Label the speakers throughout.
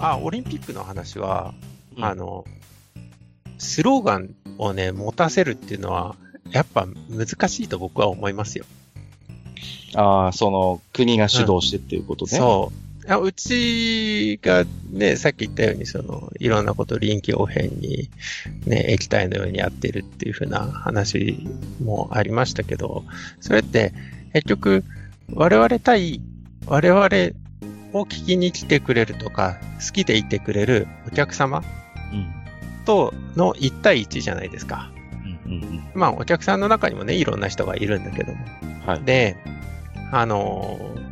Speaker 1: あ、オリンピックの話は、
Speaker 2: うん
Speaker 1: あの、スローガンをね、持たせるっていうのは、やっぱ難しいと僕は思いますよ。
Speaker 2: ああ、その、国が主導してっていうことね。
Speaker 1: そう。あうちがね、さっき言ったように、その、いろんなこと臨機応変に、ね、液体のようにやってるっていう風な話もありましたけど、それって、結局、我々対、我々を聞きに来てくれるとか、好きでいてくれるお客様
Speaker 2: うん。
Speaker 1: との1対1じゃないですか。
Speaker 2: うんうんうん。
Speaker 1: まあ、お客さんの中にもね、いろんな人がいるんだけども。
Speaker 2: はい。
Speaker 1: で、あのー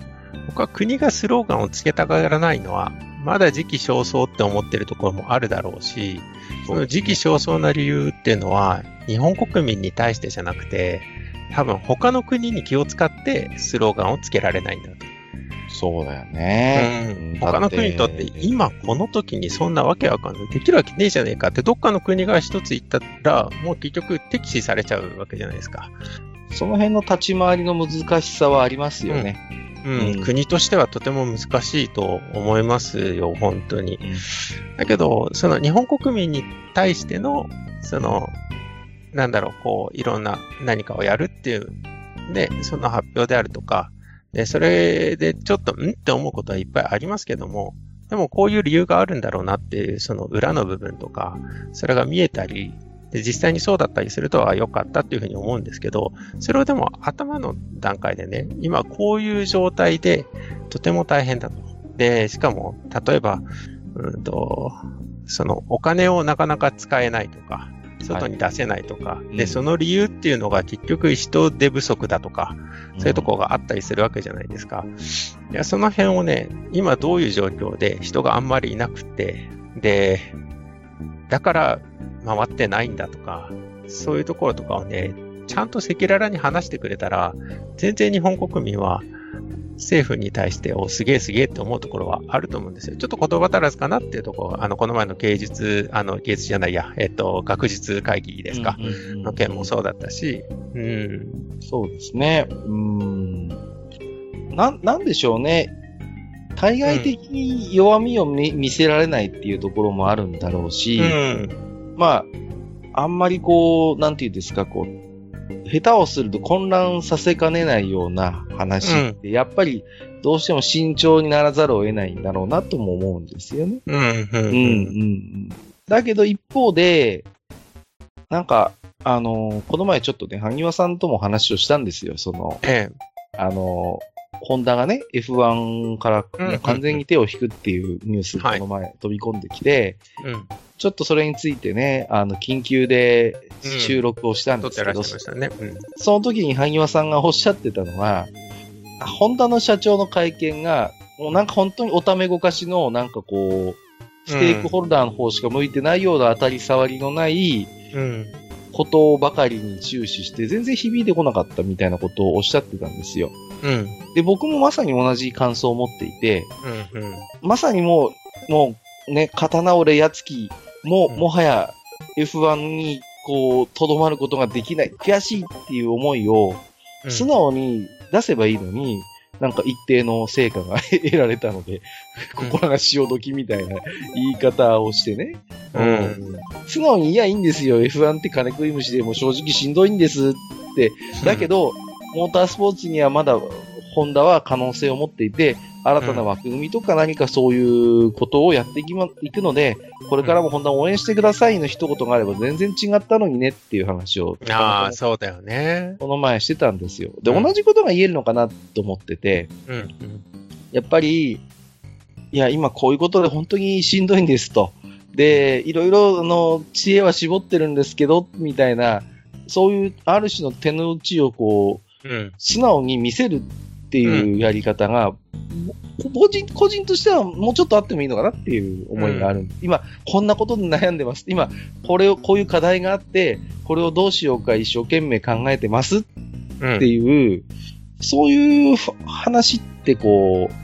Speaker 1: 僕は国がスローガンをつけたがらないのは、まだ時期尚早って思ってるところもあるだろうし、その時期尚早な理由っていうのは、日本国民に対してじゃなくて、多分他の国に気を使ってスローガンをつけられないんだと。
Speaker 2: そうだよね。
Speaker 1: うん他の国にとって今この時にそんなわけわかんない。できるわけねえじゃねえかってどっかの国が一つ言ったら、もう結局敵視されちゃうわけじゃないですか。
Speaker 2: その辺の立ち回りの難しさはありますよね。
Speaker 1: うん、
Speaker 2: うん
Speaker 1: 国としてはとても難しいと思いますよ、本当に。だけど、その日本国民に対しての、その、なんだろう、こう、いろんな何かをやるっていう、で、その発表であるとか、で、それでちょっと、ん？って思うことはいっぱいありますけども、でもこういう理由があるんだろうなっていう、その裏の部分とか、それが見えたり、で、実際にそうだったりするとは良かったっていうふうに思うんですけど、それをでも頭の段階でね、今こういう状態でとても大変だと。で、しかも、例えば、うんと、そのお金をなかなか使えないとか、外に出せないとか、で、
Speaker 2: うん。
Speaker 1: その理由っていうのが結局人手不足だとか、そういうところがあったりするわけじゃないですか。いや、その辺をね、今どういう状況で人があんまりいなくて、で、だから回ってないんだとか、そういうところとかをね、ちゃんと赤裸々に話してくれたら、全然日本国民は政府に対して、お、すげえすげえって思うところはあると思うんですよ。ちょっと言葉足らずかなっていうところ、あの、この前の芸術、あの、芸術じゃないや、えっと、学術会議ですか、
Speaker 2: うんうんうん
Speaker 1: の件もそうだったし、うん、
Speaker 2: そうですね。うーん。なん、なんでしょうね。対外的に弱みを見見せられないっていうところもあるんだろうし、
Speaker 1: うん、
Speaker 2: まあ、あんまりこう、なんていうんですか、こう、下手をすると混乱させかねないような話って、やっぱりどうしても慎重にならざるを得ないんだろうなとも思うんですよね。
Speaker 1: うん、うん、
Speaker 2: うん、うん、うん。だけど一方で、なんか、あのこの前ちょっとね、萩和さんとも話をしたんですよ。その、
Speaker 1: え
Speaker 2: あのホンダがね、F1 から完全に手を引くっていうニュースがこの前飛び込んできて、
Speaker 1: え、うん、
Speaker 2: ちょっとそれについてね、あの、緊急で収録をしたんですけど、
Speaker 1: しゃいましたね。うん、
Speaker 2: その時に萩和さんがおっしゃってたのは、あホンダの社長の会見が、もうなんか本当におためごかしの、なんかこう、ステークホルダーの方しか向いてないような当たり障りのない
Speaker 1: うん、
Speaker 2: ことばかりに終始して、全然響いてこなかったみたいなことをおっしゃってたんですよ。
Speaker 1: うん、
Speaker 2: で、僕もまさに同じ感想を持っていて、
Speaker 1: うん、うん、
Speaker 2: まさにもう、もうね、刀折れやつき、ももはや F1 にこう、とどまることができない、悔しいっていう思いを、
Speaker 1: うん
Speaker 2: 素直に出せばいいのに、なんか一定の成果が 得られたので、
Speaker 1: うん
Speaker 2: 心が潮時みたいな言い方をしてね。
Speaker 1: うん
Speaker 2: 素直に、いや、いいんですよ。F1 って金食い虫でもう正直しんどいんですって。だけど、モータースポーツにはまだ、ホンダは可能性を持っていて、新たな枠組みとか何かそういうことをやっていきまいくので、これからもホンダを応援してくださいの一言があれば全然違ったのにねっていう話を、
Speaker 1: ああ、そうだよね。
Speaker 2: この前してたんですよ。で、
Speaker 1: うん
Speaker 2: 同じことが言えるのかなと思ってて、
Speaker 1: うん、うん、
Speaker 2: やっぱり、いや、今こういうことで本当にしんどいんですと。で、いろいろ、あの、知恵は絞ってるんですけど、みたいな、そういう、ある種の手の内をこう、
Speaker 1: うん、
Speaker 2: 素直に見せるっていうやり方が、個人、個人としてはもうちょっとあってもいいのかなっていう思いがある。今、こんなことで悩んでます。今、これを、こういう課題があって、これをどうしようか一生懸命考えてます
Speaker 1: うん
Speaker 2: っていう、そういう話ってこう、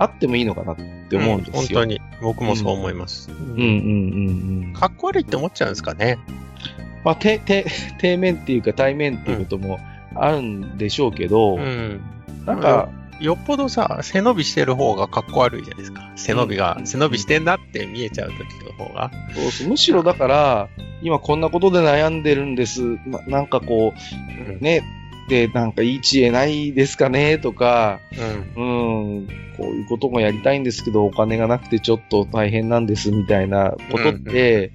Speaker 2: あってもいいのかなって思うんですよ。
Speaker 1: 本当に。僕もそう思います。
Speaker 2: うんうんうんうん。
Speaker 1: かっこ悪いって思っちゃうんですかね。
Speaker 2: まあ、て、て、底面っていうか対面っていうこともあるんでしょうけど、
Speaker 1: うん。
Speaker 2: なんか、
Speaker 1: よっぽどさ、背伸びしてる方がかっこ悪いじゃないですか。背伸びが、
Speaker 2: うん
Speaker 1: 背伸びしてんなって見えちゃう時の方が。
Speaker 2: そうそうむしろだから、今こんなことで悩んでるんです。ま、なんかこ
Speaker 1: うん
Speaker 2: う、。ね、で、なんかいい知恵ないですかねとか、
Speaker 1: うん。
Speaker 2: うん、こういうこともやりたいんですけど、お金がなくてちょっと大変なんですみたいなことって、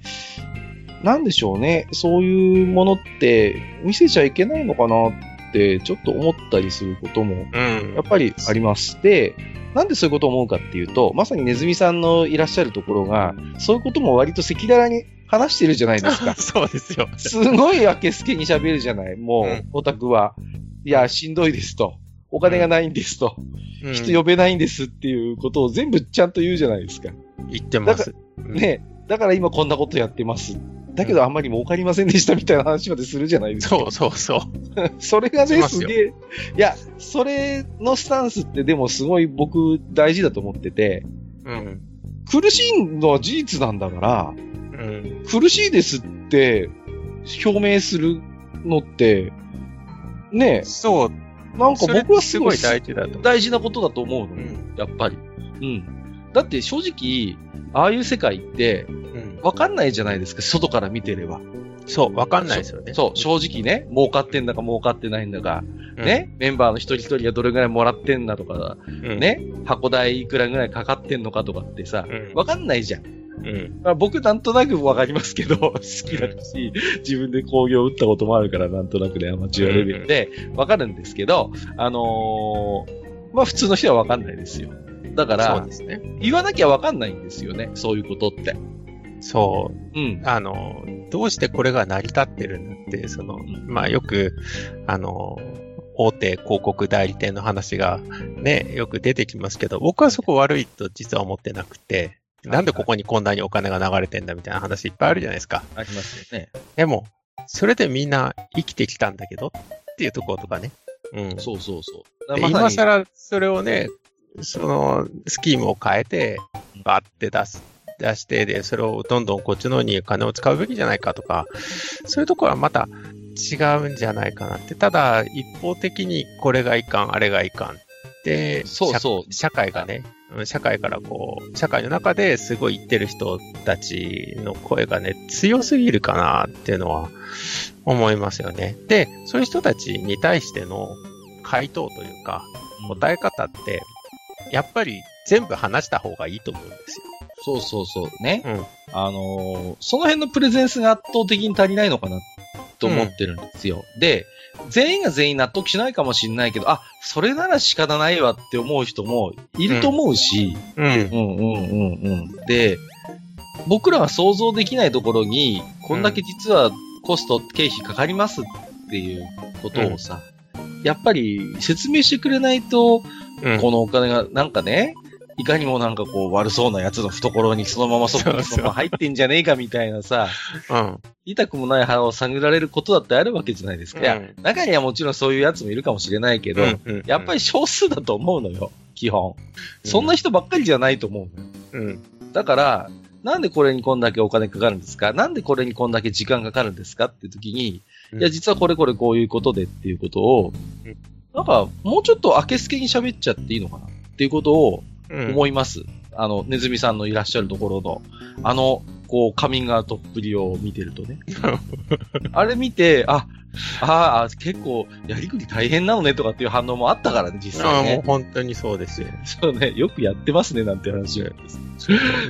Speaker 2: なんでしょうね。そういうものって見せちゃいけないのかなってちょっと思ったりすることも
Speaker 1: うん。
Speaker 2: やっぱりあります。で、なんでそういうことを思うかっていうと、まさにネズミさんのいらっしゃるところが、そういうことも割と赤裸々に話してるじゃないですか。
Speaker 1: そうですよ。
Speaker 2: すごい明けすけに喋るじゃない。もう、
Speaker 1: うん
Speaker 2: オタクは。いや、しんどいですと。お金がないんですと。
Speaker 1: うん
Speaker 2: 人呼べないんですっていうことを全部ちゃんと言うじゃないですか。
Speaker 1: 言ってます。うん
Speaker 2: ね。だから今こんなことやってます。だけどあんまり儲かりませんでしたみたいな話までするじゃないですか。
Speaker 1: そうそうそう。
Speaker 2: それがね、
Speaker 1: す
Speaker 2: げえ。いや、それのスタンスってでもすごい僕大事だと思ってて、
Speaker 1: うん。
Speaker 2: 苦しいのは事実なんだから、
Speaker 1: うん。
Speaker 2: 苦しいですって表明するのって、ね
Speaker 1: そう。
Speaker 2: え、なんか僕はすごい
Speaker 1: 大事だと。
Speaker 2: 大事なことだと思うの、
Speaker 1: うん。
Speaker 2: やっぱり。うん。だって正直、ああいう世界って
Speaker 1: うん。
Speaker 2: わかんないじゃないですか、外から見てれば。
Speaker 1: そう、わかんないですよね。
Speaker 2: そう、正直ね、儲かってんだか儲かってないんだか、
Speaker 1: うん。
Speaker 2: ね、メンバーの一人一人がどれぐらいもらってんだとか、
Speaker 1: うん。
Speaker 2: ね、箱代いくらぐらいかかってんのかとかってさ、
Speaker 1: うん
Speaker 2: わかんないじゃん。
Speaker 1: うん。
Speaker 2: まあ、僕なんとなくわかりますけど、好きだし、自分で工業打ったこともあるから、なんとなくね、アマチュアレベルでわかるんですけど、あのーまあ普通の人はわかんないですよ。だから
Speaker 1: ね。
Speaker 2: 言わなきゃわかんないんですよね、そういうことって。
Speaker 1: そう。
Speaker 2: うん。
Speaker 1: あの、どうしてこれが成り立ってるんだって、その、まあよく、あの、大手広告代理店の話がね、よく出てきますけど、僕はそこ悪いと実は思ってなくて、なんでここにこんなにお金が流れてんだみたいな話いっぱいあるじゃないですか。
Speaker 2: ありますよね。
Speaker 1: でも、それでみんな生きてきたんだけどっていうところとかね。うん。
Speaker 2: そうそうそう。
Speaker 1: で今更それをね、そのスキームを変えて、バーって出す、出して、で、それをどんどんこっちの方に金を使うべきじゃないかとか、そういうところはまた違うんじゃないかなって。ただ、一方的にこれがいかん、あれがいかんって、
Speaker 2: そうそう
Speaker 1: 社社会がね、うん社会からこう、社会の中ですごい言ってる人たちの声がね、強すぎるかなっていうのは思いますよね。で、そういう人たちに対しての回答というか、答え方って、やっぱり全部話した方がいいと思うんですよ。
Speaker 2: そうそうそう。ね。
Speaker 1: うん
Speaker 2: あのーその辺のプレゼンスが圧倒的に足りないのかなと思ってるんですよ。で、全員が全員納得しないかもしれないけど、あ、それなら仕方ないわって思う人もいると思うし、
Speaker 1: うん。
Speaker 2: うん、うん、うん、うん。で、僕らが想像できないところに、こんだけ実はコスト、経費かかりますっていうことをさ、やっぱり説明してくれないと、
Speaker 1: うん。
Speaker 2: このお金が、なんかね、いかにもなんかこう悪そうなやつの懐にそのままそこに入ってんじゃねえかみたいなさ、
Speaker 1: うん。
Speaker 2: 痛くもない腹を探られることだってあるわけじゃないですか。いや
Speaker 1: うん、
Speaker 2: 中にはもちろんそういうやつもいるかもしれないけど、
Speaker 1: うん
Speaker 2: やっぱり、少数だと思うのよ、基本。そんな人ばっかりじゃないと思うのよ。
Speaker 1: うん。
Speaker 2: だから、なんでこれにこんだけお金かかるんですか？なんでこれにこんだけ時間かかるんですか？っていう時に、
Speaker 1: うん
Speaker 2: いや、実はこれこれこういうことでっていうことを
Speaker 1: うん、
Speaker 2: なんか、もうちょっと明けすけに喋っちゃっていいのかな？っていうことを
Speaker 1: うん
Speaker 2: 思います。あの、ネズミさんのいらっしゃるところの、あの、こう、カミングアウトっぷりを見てるとね。あれ見て、あ、ああ、結構、やりくり大変なのねとかっていう反応もあったからね、実
Speaker 1: ああ、もう
Speaker 2: 際ね。
Speaker 1: 本当にそうですよ。
Speaker 2: そうね、よくやってますね、なんて話なんです。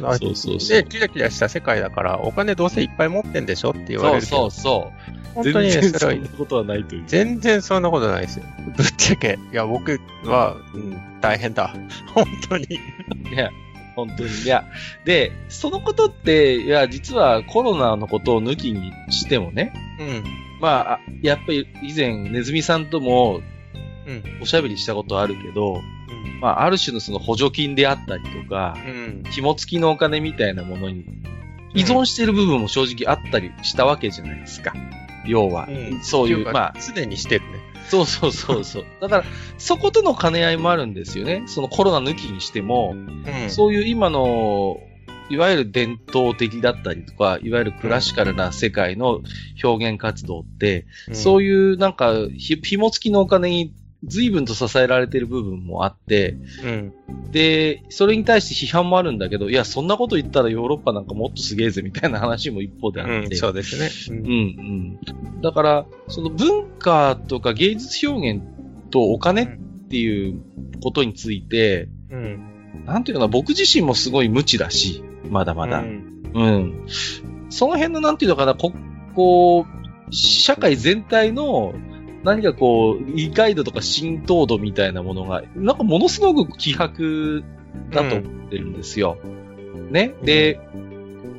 Speaker 1: あ
Speaker 2: そうそうそう
Speaker 1: で、キラキラした世界だから、お金どうせいっぱい持ってんでしょって言われ
Speaker 2: そう
Speaker 1: るけど、
Speaker 2: そうそう。
Speaker 1: 本当にね、それは
Speaker 2: そんなことはないという。
Speaker 1: 全然そんなことないですよ。ぶっちゃけ。いや、僕は、うん、大変だ。本当に。
Speaker 2: いや、本当に。いや、で、そのことって、いや、実はコロナのことを抜きにしてもね、
Speaker 1: うん。
Speaker 2: まああ、やっぱり以前、ネズミさんとも
Speaker 1: うん。
Speaker 2: おしゃべりしたことあるけど、まあ、ある種のその補助金であったりとか、
Speaker 1: うん。
Speaker 2: 紐付きのお金みたいなものに依存してる部分も正直あったりしたわけじゃないですか。要は。
Speaker 1: うん
Speaker 2: そういう、まあ、
Speaker 1: 常にしてるね。
Speaker 2: そうそうそうそう。だから、そことの兼ね合いもあるんですよね。そのコロナ抜きにしても、
Speaker 1: うん。
Speaker 2: そういう今の、いわゆる伝統的だったりとか、いわゆるクラシカルな世界の表現活動って、そう
Speaker 1: い
Speaker 2: いうなんか、ひ、紐付きのお金に随分と支えられてる部分もあって、
Speaker 1: うん。
Speaker 2: で、それに対して批判もあるんだけど、いや、そんなこと言ったらヨーロッパなんかもっとすげえぜみたいな話も一方であって。
Speaker 1: うん、そうですね。
Speaker 2: うんうん。だから、その文化とか芸術表現とお金っていうことについて、
Speaker 1: うん。
Speaker 2: なんていうのかな、僕自身もすごい無知だし、まだまだ。
Speaker 1: うん
Speaker 2: うん。その辺のなんていうのかな、こ、こう、社会全体の何かこう、理解度とか浸透度みたいなものが、なんかものすごく希薄だと思ってるんですよ。ね。で、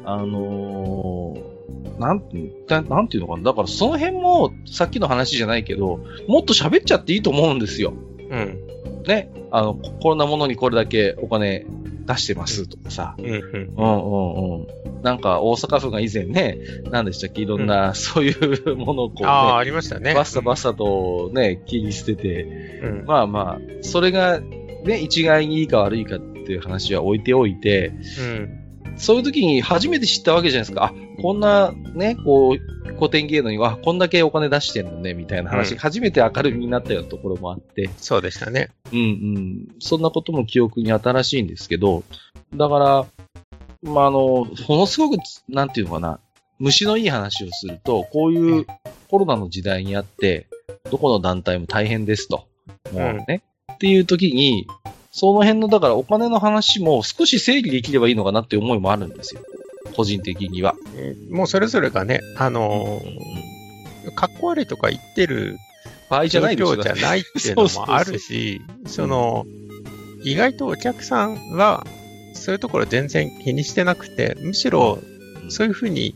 Speaker 2: あのーなんていう、ななんていうのかな。だからその辺も、さっきの話じゃないけど、もっと喋っちゃっていいと思うんですよ。
Speaker 1: うん。
Speaker 2: ね。あの、ここんなものにこれだけお金出してますとかさ。
Speaker 1: うん。うん。
Speaker 2: うん。なんか大阪府が以前ね、何でしたっけ？いろんな、そういうものをこう、ね、
Speaker 1: ああ、ありましたね。
Speaker 2: バッサバッサとね、切り捨てて、
Speaker 1: うん。
Speaker 2: まあまあ、それがね、一概にいいか悪いかっていう話は置いておいて、
Speaker 1: うん。
Speaker 2: そういう時に初めて知ったわけじゃないですか。あ、こんなね、こう、古典芸能には、こんだけお金出してんのね、みたいな話、
Speaker 1: うん
Speaker 2: 初めて明るみになったようなところもあって、
Speaker 1: そうでしたね。
Speaker 2: うんうん。そんなことも記憶に新しいんですけど、だから、まあ、あの、ものすごく、なんていうのかな、虫のいい話をすると、こういうコロナの時代にあって、どこの団体も大変ですと。もうね。っていう時に、その辺の、だからお金の話も少し整理できればいいのかなっていう思いもあるんですよ。個人的には。
Speaker 1: うんもうそれぞれがね、あのー、かっこ悪いとか言ってる
Speaker 2: 場合じゃない
Speaker 1: 状況じゃないっていうのもあるし、その、意外とお客さんは、そういうところ全然気にしてなくて、むしろ、そういうふうに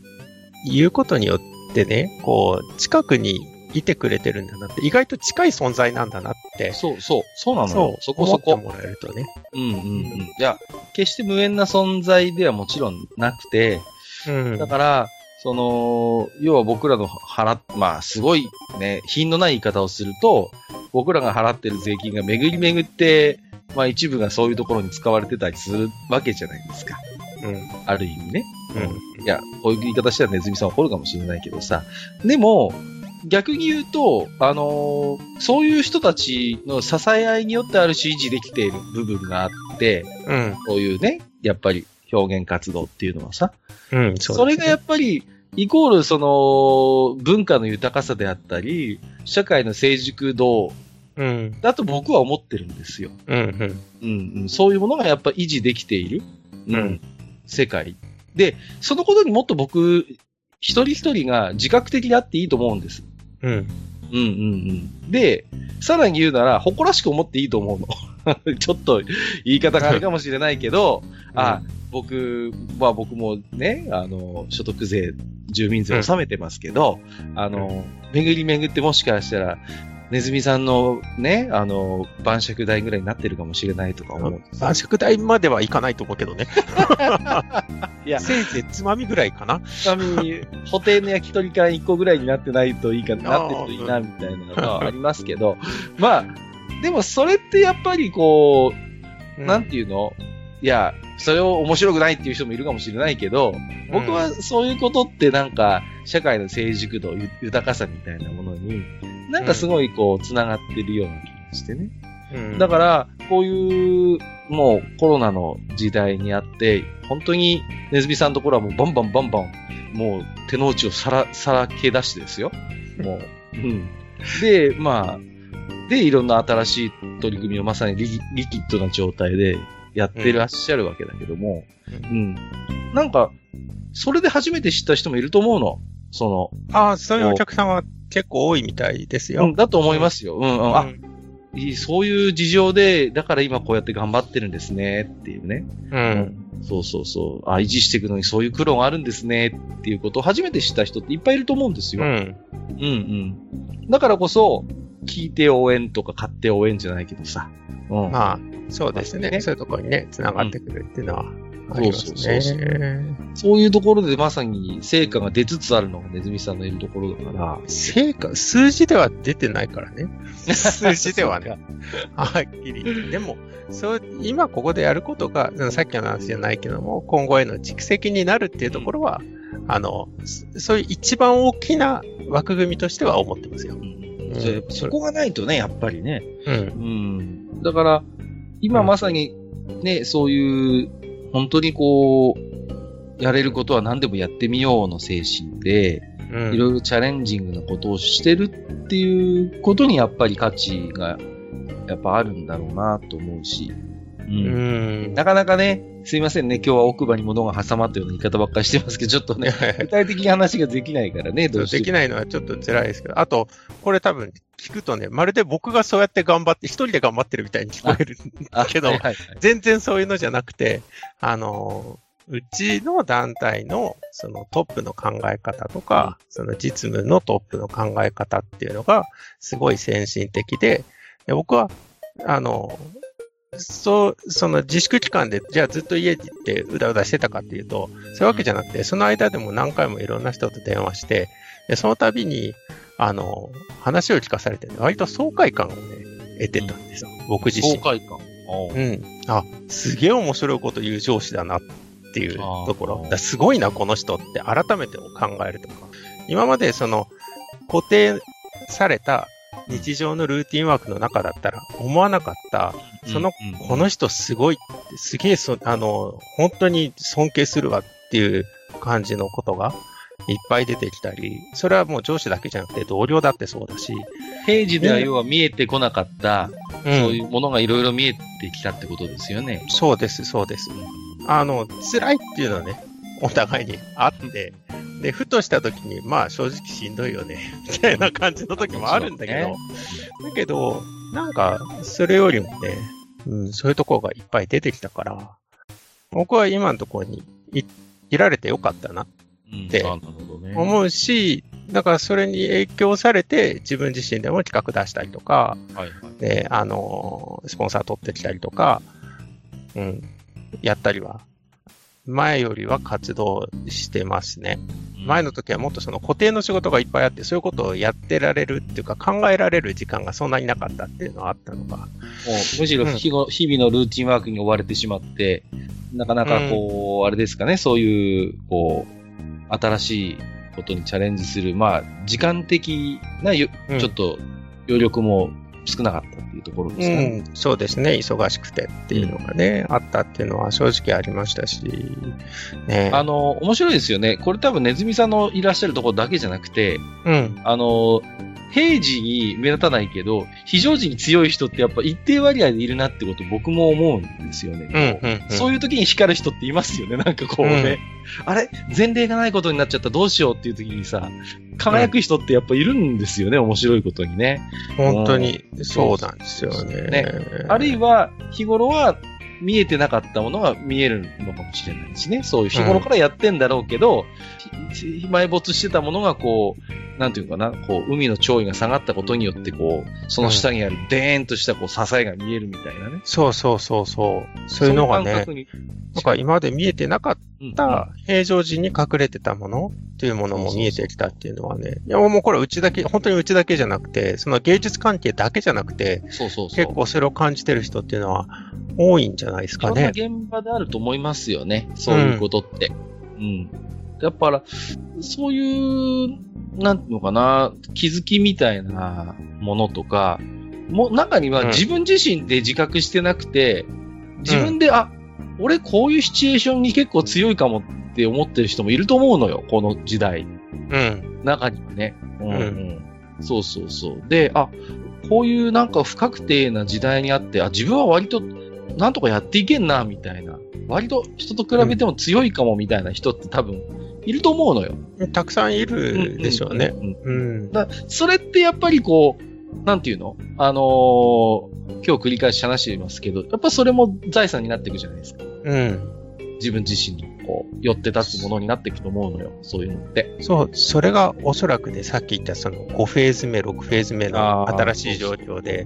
Speaker 1: 言うことによってね、こう、近くにいてくれてるんだなって、意外と近い存在なんだなって、
Speaker 2: そうそう、そうなの
Speaker 1: そ
Speaker 2: よ。
Speaker 1: う、
Speaker 2: そこそこ。
Speaker 1: 思ってもらえるとね。
Speaker 2: うんうんうん。いや、決して無縁な存在ではもちろんなくて、
Speaker 1: うん。
Speaker 2: だから、その、要は僕らの払っ、まあ、すごいね、品のない言い方をすると、僕らが払ってる税金が巡り巡って、まあ一部がそういうところに使われてたりするわけじゃないですか。
Speaker 1: うん。
Speaker 2: ある意味ね。
Speaker 1: うん。
Speaker 2: いや、こういう言い方したらネズミさん怒るかもしれないけどさ。でも、逆に言うと、あのーそういう人たちの支え合いによってある種維持できている部分があって、
Speaker 1: うん。
Speaker 2: そういうね、やっぱり表現活動っていうのはさ、
Speaker 1: うん。
Speaker 2: それがやっぱり、イコールその文化の豊かさであったり、社会の成熟度
Speaker 1: うん。
Speaker 2: だと僕は思ってるんですよ。
Speaker 1: うん。うん。
Speaker 2: うんうん、そういうものがやっぱ維持できている、うん
Speaker 1: うん
Speaker 2: 世界。で、そのことにもっと僕、一人一人が自覚的であっていいと思うんです。
Speaker 1: うん。
Speaker 2: うんうんうん。で、さらに言うなら、誇らしく思っていいと思うの。ちょっと言い方があるかもしれないけど、あ、僕は僕もね、あの、所得税、住民税を納めてますけど、あの、巡り巡ってもしかしたら、ネズミさんのね、あの、晩酌代ぐらいになってるかもしれないとか思う。
Speaker 1: 晩酌代まではいかないと思うけどね。
Speaker 2: いや、
Speaker 1: せいぜいつまみぐらいかな。
Speaker 2: ちなみに、補填の焼き鳥缶1個ぐらいになってないといいかな、なってるといいな、みたいなのがありますけど、まあ、でもそれってやっぱりこう、なんていうの？いや、それを面白くないっていう人もいるかもしれないけど、僕はそういうことってなんか、社会の成熟度、ゆ豊かさみたいなものに、なんかすごいこう、繋がってるような気がしてね。
Speaker 1: うん、
Speaker 2: だから、こういう、もうコロナの時代にあって、本当にネズミさんのところはもうバンバンバンバン、もう手の内をさら、さらけ出してですよ。もう。うん。で、まあ、で、いろんな新しい取り組みをまさにリリキッドな状態でやってらっしゃるわけだけども、
Speaker 1: う
Speaker 2: うん。なんか、それで初めて知った人もいると思うの。そ
Speaker 1: ああ、そういうお客さんは結構多いみたいです
Speaker 2: の、う
Speaker 1: よ。
Speaker 2: ん、だと思いますよ。うん、うん。あ、そういう事情で、だから今こうやって頑張ってるんですね、っていうね。
Speaker 1: うん。
Speaker 2: そうそうそう。あ、維持していくのにそういう苦労があるんですね、っていうことを初めて知った人っていっぱいいると思うんですよ。
Speaker 1: うん。
Speaker 2: うんうん。だからこそ、聞いて応援とか買って応援じゃないけどさ。うん。
Speaker 1: まあ、そうですね。
Speaker 2: ね
Speaker 1: そういうところにね、繋がってくるっていうのはありますね。
Speaker 2: そうそうそうそういうところでまさに成果が出つつあるのがネズミさんのいるところだから。
Speaker 1: 成果、数字では出てないからね。数字ではね。はっきり言って。でも、そう、今ここでやることが、うんさっきの話じゃないけども、今後への蓄積になるっていうところは、あの、そそういう一番大きな枠組みとしては思ってますよ。
Speaker 2: うん
Speaker 1: うん
Speaker 2: そこがないとね、やっぱりね。
Speaker 1: うん。
Speaker 2: うん。だから、今まさにね、そういう、本当にこう、やれることは何でもやってみようの精神で、
Speaker 1: うん。
Speaker 2: いろいろチャレンジングなことをしてるっていうことにやっぱり価値がやっぱあるんだろうなと思うし。う。
Speaker 1: うん。ん。
Speaker 2: なかなかね、すいませんね、今日は奥歯に物が挟まったような言い方ばっかりしてますけど、ちょっとね、具体的に話ができないからね、どうしても。
Speaker 1: できないのはちょっと辛いですけど、あと、これ多分聞くとね、まるで僕がそうやって頑張って、一人で頑張ってるみたいに聞こえる
Speaker 2: あ
Speaker 1: けど
Speaker 2: はいはいはい。
Speaker 1: 全然そういうのじゃなくて、あの、うちの団体のそのトップの考え方とか、その実務のトップの考え方っていうのがすごい先進的で、で僕は、あの、そう、その自粛期間で、じゃあずっと家に行ってうだうだしてたかっていうと、そういうわけじゃなくて、その間でも何回もいろんな人と電話して、でその度に、あの、話を聞かされて、割と爽快感をね、得てたんですよ。僕自身
Speaker 2: 爽。快感。
Speaker 1: うん。あ、すげえ面白いこと言う上司だなっていうところ。すごいな、この人って改めて考えるとか。今までその固定された日常のルーティンワークの中だったら思わなかった、その、この人すごいって、すげえそ、あの、本当に尊敬するわっていう感じのことがいっぱい出てきたり、それはもう上司だけじゃなくて同僚だってそうだし、
Speaker 2: 平時では要は見えてこなかった、
Speaker 1: うん。
Speaker 2: そういうものがいろいろ見えてきたってことですよね。
Speaker 1: そうです、そうです。あの、辛いっていうのはね、お互いにあって、で、ふとした時に、まあ正直しんどいよね、みたいな感じの時もあるんだけど、
Speaker 2: も
Speaker 1: だけど、なんか、それよりもね、うん、そういうところがいっぱい出てきたから、僕は今のところにいいられてよかったな、
Speaker 2: うん
Speaker 1: で
Speaker 2: あなるほどね。
Speaker 1: 思うし、だからそれに影響されて自分自身でも企画出したりとか、
Speaker 2: はいはい。
Speaker 1: で、あの、スポンサー取ってきたりとか、うん、やったりは、前よりは活動してますね。前の時はもっとその固定の仕事がいっぱいあって、そういうことをやってられるっていうか考えられる時間がそんなになかったっていうのはあったのが。
Speaker 2: もうむしろ日々のルーティンワークに追われてしまって、なかなかこう、あれですかね、そういう、こう、新しいことにチャレンジする、まあ、時間的なちょっと余力も少なかったっていうところですかね。
Speaker 1: うん、そうですね。忙しくてっていうのがね、あったっていうのは正直ありましたし、ね。
Speaker 2: あの、面白いですよね。これ多分ネズミさんのいらっしゃるところだけじゃなくて、
Speaker 1: うん、
Speaker 2: あの、平時に目立たないけど、非常時に強い人ってやっぱ一定割合でいるなってこと僕も思うんですよね。
Speaker 1: うん、うん。
Speaker 2: そういう時に光る人っていますよね。なんかこうね。あれ？前例がないことになっちゃったどうしようっていう時にさ、輝く人ってやっぱいるんですよね。面白いことにね。
Speaker 1: 本当にそうなんですよね。
Speaker 2: ねあるいは、日頃は見えてなかったものが見えるのかもしれないしね。そういう日頃からやってんだろうけど、ひ埋没してたものがこう、なんていうかな、こう、海の潮位が下がったことによって、こう、その下にあるデーンとしたこう支えが見えるみたいなね。
Speaker 1: そうそうそうそう。そういうのがねなんか今まで見えてなかっ
Speaker 2: うん
Speaker 1: た平常時に隠れてたものっていうものも見えてきたっていうのはね、いやもうこれうちだけ、本当にうちだけじゃなくて、その芸術関係だけじゃなくて、
Speaker 2: そうそうそう。
Speaker 1: 結構それを感じてる人っていうのは多いんじゃないですか
Speaker 2: いろんな
Speaker 1: ね。
Speaker 2: 現場であると思いますよね。そういうことって。うん。やっぱ、そういう、なんていうのかな、気づきみたいなものとか、も中には
Speaker 1: うん
Speaker 2: 自分自身で自覚してなくて、自分で、あ、俺こういうシチュエーションに結構強いかもって思ってる人もいると思うのよ、この時代。
Speaker 1: うん。
Speaker 2: 中にはね。うん、
Speaker 1: う
Speaker 2: うん。そうそうそう。で、あ、こういうなんか不確定な時代にあって、あ、自分は割となんとかやっていけんな、みたいな。割と人と比べても強いかも、みたいな人って多分いると思うのよ。
Speaker 1: たくさんいるでしょうね。
Speaker 2: んんうん
Speaker 1: うん。
Speaker 2: だそれってやっぱりこう、なんていうの？あのー今日繰り返し話していますけど、やっぱそれも財産になっていくじゃないですか。
Speaker 1: うん。
Speaker 2: 自分自身の、こう、寄って立つものになっていくと思うのよ。そういうのって。
Speaker 1: そう、それがおそらくね、さっき言ったその5フェーズ目、6フェーズ目の新しい状況で、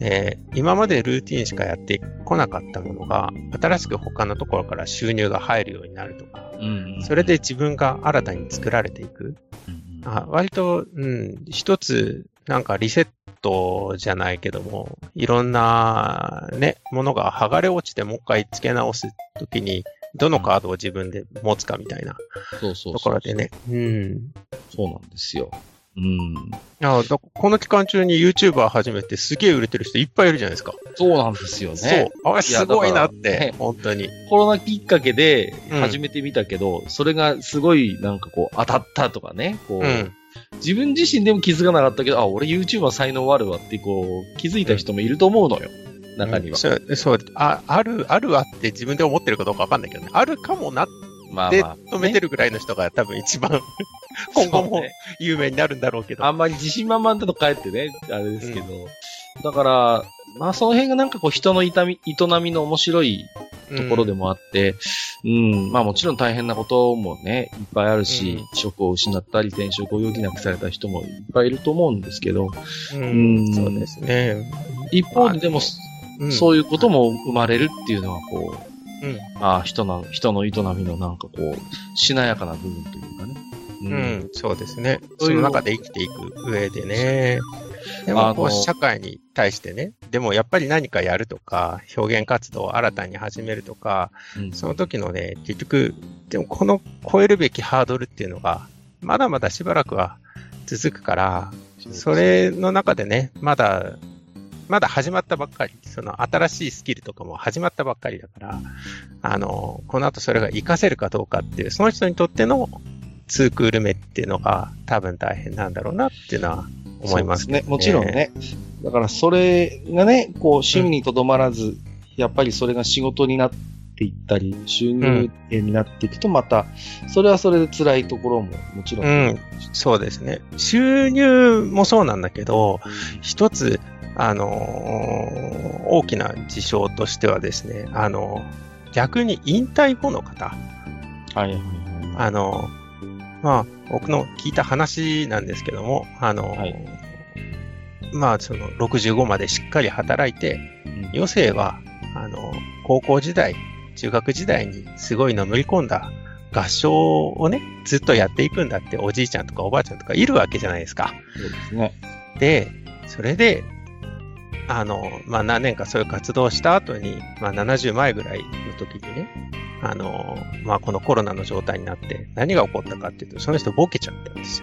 Speaker 1: えー今までルーティンしかやってこなかったものが、新しく他のところから収入が入るようになるとか、
Speaker 2: うん
Speaker 1: それで、自分が新たに作られていく。
Speaker 2: うん
Speaker 1: あ割と、うん、一つ、なんかリセットじゃないけども、いろんなね、ものが剥がれ落ちてもう一回付け直すときに、どのカードを自分で持つかみたいな
Speaker 2: そうそうそう
Speaker 1: ところでね。うん。
Speaker 2: そうなんですよ。うん。
Speaker 1: あだこの期間中に YouTuber 始めてすげえ売れてる人いっぱいいるじゃないですか。
Speaker 2: そうなんですよね。
Speaker 1: そう。あれすごいなって、
Speaker 2: ね
Speaker 1: 本当に。
Speaker 2: コロナきっかけで
Speaker 1: うん
Speaker 2: 始めてみたけど、それがすごいなんかこう当たったとかね、こう、
Speaker 1: うん。
Speaker 2: 自分自身でも気づかなかったけど、あ、俺 YouTuber 才能あるわってこう気づいた人もいると思うのよ。中には。
Speaker 1: そう、そうあ、ある、あるわって自分で思ってるかどうかわかんないけどね。あるかもなって
Speaker 2: まあまあ。
Speaker 1: 止めてるぐらいの人が多分一番、今後も有名になるんだろうけど。
Speaker 2: あんまり自信満々だと帰ってね、あれですけど。だから、まあその辺がなんかこう人の痛み、営みの面白いところでもあって、うん、まあもちろん大変なこともね、いっぱいあるし、職を失ったり転職を余儀なくされた人もいっぱいいると思うんですけど、
Speaker 1: うん、
Speaker 2: うん
Speaker 1: そうですね。
Speaker 2: 一方ででも、
Speaker 1: うん
Speaker 2: そういうことも生まれるっていうのはこう、
Speaker 1: うん。
Speaker 2: ああ、人の、人の営みのなんかこう、しなやかな部分というかね。
Speaker 1: うん、そうですね。
Speaker 2: そういう
Speaker 1: その中で生きていく上でね。でも、こう、社会に対してね、でもやっぱり何かやるとか、表現活動を新たに始めるとか、
Speaker 2: うん。
Speaker 1: その時のね、結局、でもこの超えるべきハードルっていうのが、まだまだしばらくは続くから、それの中でね、まだ、まだ始まったばっかり、その新しいスキルとかも始まったばっかりだから、あの、この後それが活かせるかどうかっていう、その人にとってのツークール目っていうのが多分大変なんだろうなっていうのは思いま
Speaker 2: すね。もちろん。ね。だからそれがね、こう、趣味にとどまらず、やっぱりそれが仕事になっていったり、収入源になっていくと、また、それはそれで辛いところももちろん。
Speaker 1: うんそうですね。収入もそうなんだけど、一つ、あのー大きな事象としてはですね、あの逆に引退後の方、
Speaker 2: はいはいはい。
Speaker 1: あのまあ、僕の聞いた話なんですけども、あの
Speaker 2: はい
Speaker 1: まあ、その65までしっかり働いて、
Speaker 2: うん
Speaker 1: 余生は、あの、高校時代、中学時代にすごいのめり込んだ合唱をね、ずっとやっていくんだっておじいちゃんとかおばあちゃんとかいるわけじゃないですか。
Speaker 2: そうですね。
Speaker 1: で、それで、あの、まあ、何年かそういう活動をした後に、まあ、70前ぐらいの時にね、あの、まあ、このコロナの状態になって何が起こったかっていうと、その人ボケちゃったんです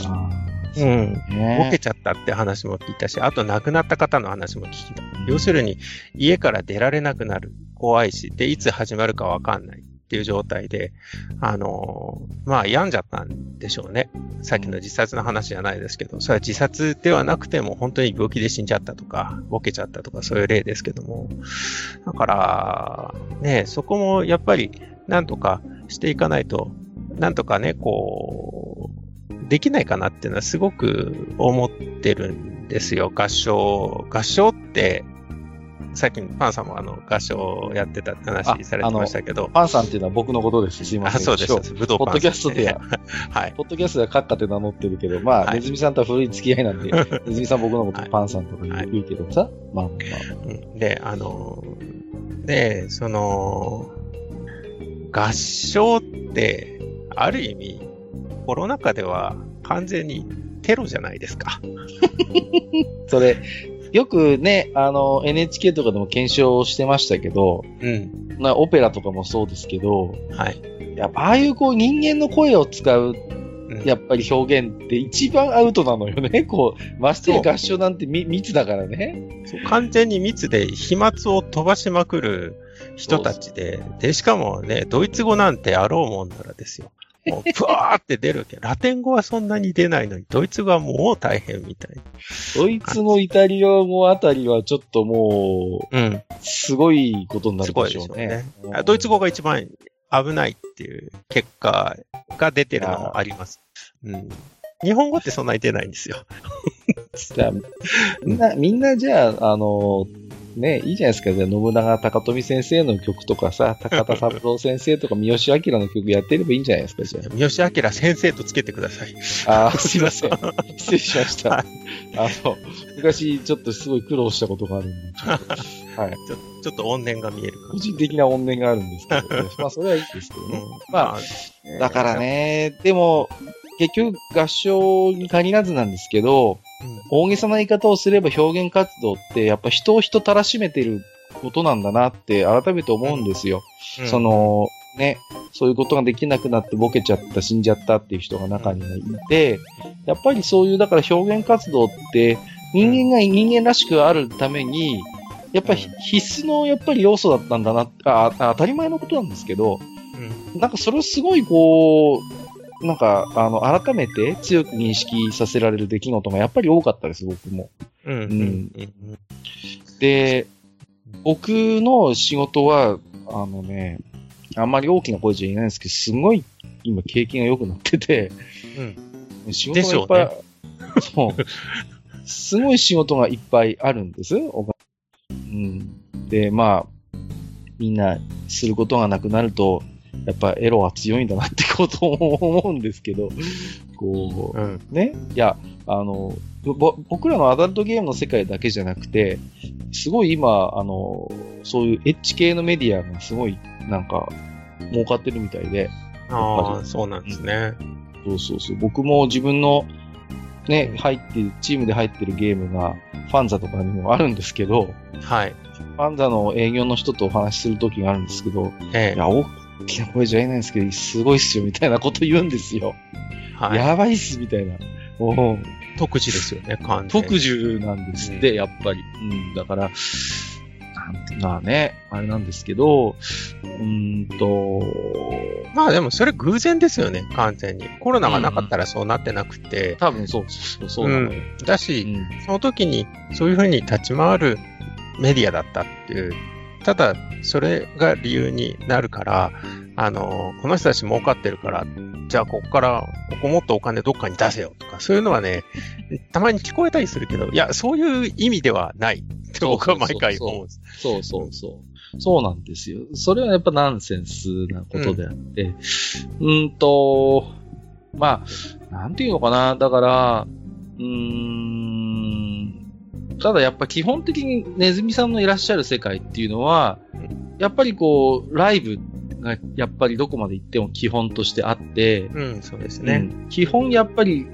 Speaker 1: よ。
Speaker 2: あ
Speaker 1: うん。
Speaker 2: ね
Speaker 1: ボケちゃったって話も聞いたし、あと亡くなった方の話も聞いた。要するに、家から出られなくなる。怖いし、で、いつ始まるかわかんないっていう状態で、あのーまあ、病んじゃったんでしょうね。さっきの自殺の話じゃないですけど、それは自殺ではなくても、本当に病気で死んじゃったとか、ボケちゃったとか、そういう例ですけども。だから、ね、そこもやっぱり、なんとかしていかないと、なんとかね、こう、できないかなっていうのはすごく思ってるんですよ。合唱。合唱って、さっきパンさんもあの合唱をやってたって話されてましたけど。
Speaker 2: パンさんっていうのは僕のことです。すいま
Speaker 1: あ、
Speaker 2: せん。
Speaker 1: そうです。
Speaker 2: 一応
Speaker 1: そうです武道
Speaker 2: ポッドキャストでは、
Speaker 1: はい。
Speaker 2: ポッドキャストではカッカって名乗ってるけど、まあ、
Speaker 1: はい
Speaker 2: ネズミさんとは古い付き合いなんで、ネズミさん僕のこと
Speaker 1: はい
Speaker 2: パンさんとか言うけどさ、まあまあまあ。
Speaker 1: うんで、あの、で、その、合唱って、ある意味、コロナ禍では完全にテロじゃないですか。
Speaker 2: それ、よくね、あの、NHK とかでも検証してましたけど、
Speaker 1: うん。
Speaker 2: まあ、オペラとかもそうですけど、
Speaker 1: はい。
Speaker 2: やっぱああいうこう人間の声を使う、
Speaker 1: うん
Speaker 2: やっぱり表現って一番アウトなのよね。こう、ましてや合唱なんてみ密だからね。
Speaker 1: そう完全に密で飛沫を飛ばしまくる人たちで、で、しかもね、ドイツ語なんてあろうもんならですよ。もう、ブワーって出るけど、ラテン語はそんなに出ないのに、ドイツ語はもう大変みたい
Speaker 2: ドイツ語、イタリア語あたりはちょっとも
Speaker 1: な。うん。
Speaker 2: う、すごいことになるでしょう
Speaker 1: すごいで
Speaker 2: ね
Speaker 1: しょ。あドイツ語が一番危ないっていう結果が出てるのもあります。うん。日本語ってそんなに出ないんですよ。
Speaker 2: じゃあ、みんな、みんなじゃあ、あの、ね、いいじゃないですか。じゃあ、信長高富先生の曲とかさ、高田三郎先生とか三好明の曲やってればいいんじゃないですか、じゃ
Speaker 1: 三好明先生とつけてください。
Speaker 2: あ。あ ーすいません。失礼しました。
Speaker 1: はい
Speaker 2: あの、昔ちょっとすごい苦労したことがあるんで、ちょっとはい。
Speaker 1: ちょちょっと怨念が見えるか
Speaker 2: 個人的な怨念があるんですけど、ね、まあ、それはいいですけどね。
Speaker 1: うん
Speaker 2: まあ、だから。ね、でも、結局合唱に限らずなんですけど、
Speaker 1: うん
Speaker 2: 大げさな言い方をすれば表現活動ってやっぱ人を人たらしめてることなんだなって改めて思うんですよ。
Speaker 1: うん。
Speaker 2: そ、の、ね、そういうことができなくなってボケちゃった、死んじゃったっていう人が中にはいて、やっぱりそういう、だから表現活動って、人間が人間らしくあるために、やっぱり必須のやっぱり要素だったんだなあ、あ当たり前のことなんですけど、
Speaker 1: うん。
Speaker 2: なんかそれをすごいこう、なんか、あの、改めて強く認識させられる出来事がやっぱり多かったです、僕も。
Speaker 1: うん。うん。うん。
Speaker 2: で、僕の仕事は、あのね、あんまり大きな声じゃ言えないんですけど、すごい今経験が良くなってて、
Speaker 1: うん。
Speaker 2: 仕事がいっぱい、そう。すごい仕事がいっぱいあるんです。うん。で、まあ、みんなすることがなくなると、やっぱエロは強いんだなってことを思うんですけど、こう、
Speaker 1: うん。
Speaker 2: ね？いや、あの、ぼ僕らのアダルトゲームの世界だけじゃなくて、すごい今、あの、そういうエッジ系のメディアがすごい、なんか、儲かってるみたいで、
Speaker 1: ああ、そうなんですね。
Speaker 2: そうそうそう。僕も自分の、ね、入ってる、チームで入ってるゲームが、ファンザとかにもあるんですけど、
Speaker 1: はい。
Speaker 2: ファンザの営業の人とお話しするときがあるんですけど、
Speaker 1: ええ。
Speaker 2: いや、大きな声じゃ言えないんですけど、すごいっすよ、みたいなこと言うんですよ。
Speaker 1: はい。
Speaker 2: やばいっす、みたいな。おう
Speaker 1: 特殊ですよね、完全に。
Speaker 2: 特殊なんですって、やっぱり。うん、だから、なんていうのね、あれなんですけど、うーんと、
Speaker 1: まあでもそれ偶然ですよね、完全に。コロナがなかったらそうなってなくて。
Speaker 2: 多分そうそうそう、そうなのよ。
Speaker 1: だ
Speaker 2: う
Speaker 1: し、
Speaker 2: ん
Speaker 1: その時にそういうふうに立ち回るメディアだったっていう。ただ、それが理由になるから、あの、この人たち儲かってるから、じゃあここから、ここもっとお金どっかに出せよとか、そういうのはね、たまに聞こえたりするけど、いや、そういう意味ではないって僕は毎回思うんです。
Speaker 2: そうそうそう。そうなんですよ。それはやっぱナンセンスなことであって、うーんと、まあ、なんていうのかな。だから、うーん、ただやっぱ基本的にネズミさんのいらっしゃる世界っていうのは、やっぱりこう、ライブがやっぱりどこまで行っても基本としてあって、
Speaker 1: うん、そうです
Speaker 2: う
Speaker 1: ね。
Speaker 2: ん基本やっぱり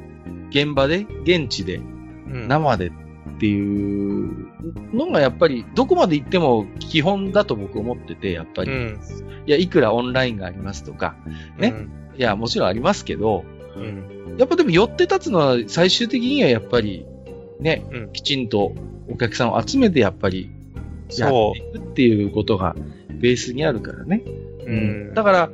Speaker 2: 現場で、現地で、
Speaker 1: うん
Speaker 2: 生でっていうのがやっぱりどこまで行っても基本だと僕思ってて、やっぱり。
Speaker 1: うん。
Speaker 2: いや、いくらオンラインがありますとか、ね
Speaker 1: うん。
Speaker 2: いや、もちろんありますけど、
Speaker 1: うん。
Speaker 2: やっぱでも寄って立つのは最終的にはやっぱりね、
Speaker 1: うん
Speaker 2: きちんとお客さんを集めてやっぱりやっ
Speaker 1: そ
Speaker 2: ていくっていうことがベースにあるからね。
Speaker 1: う。うん。
Speaker 2: だから、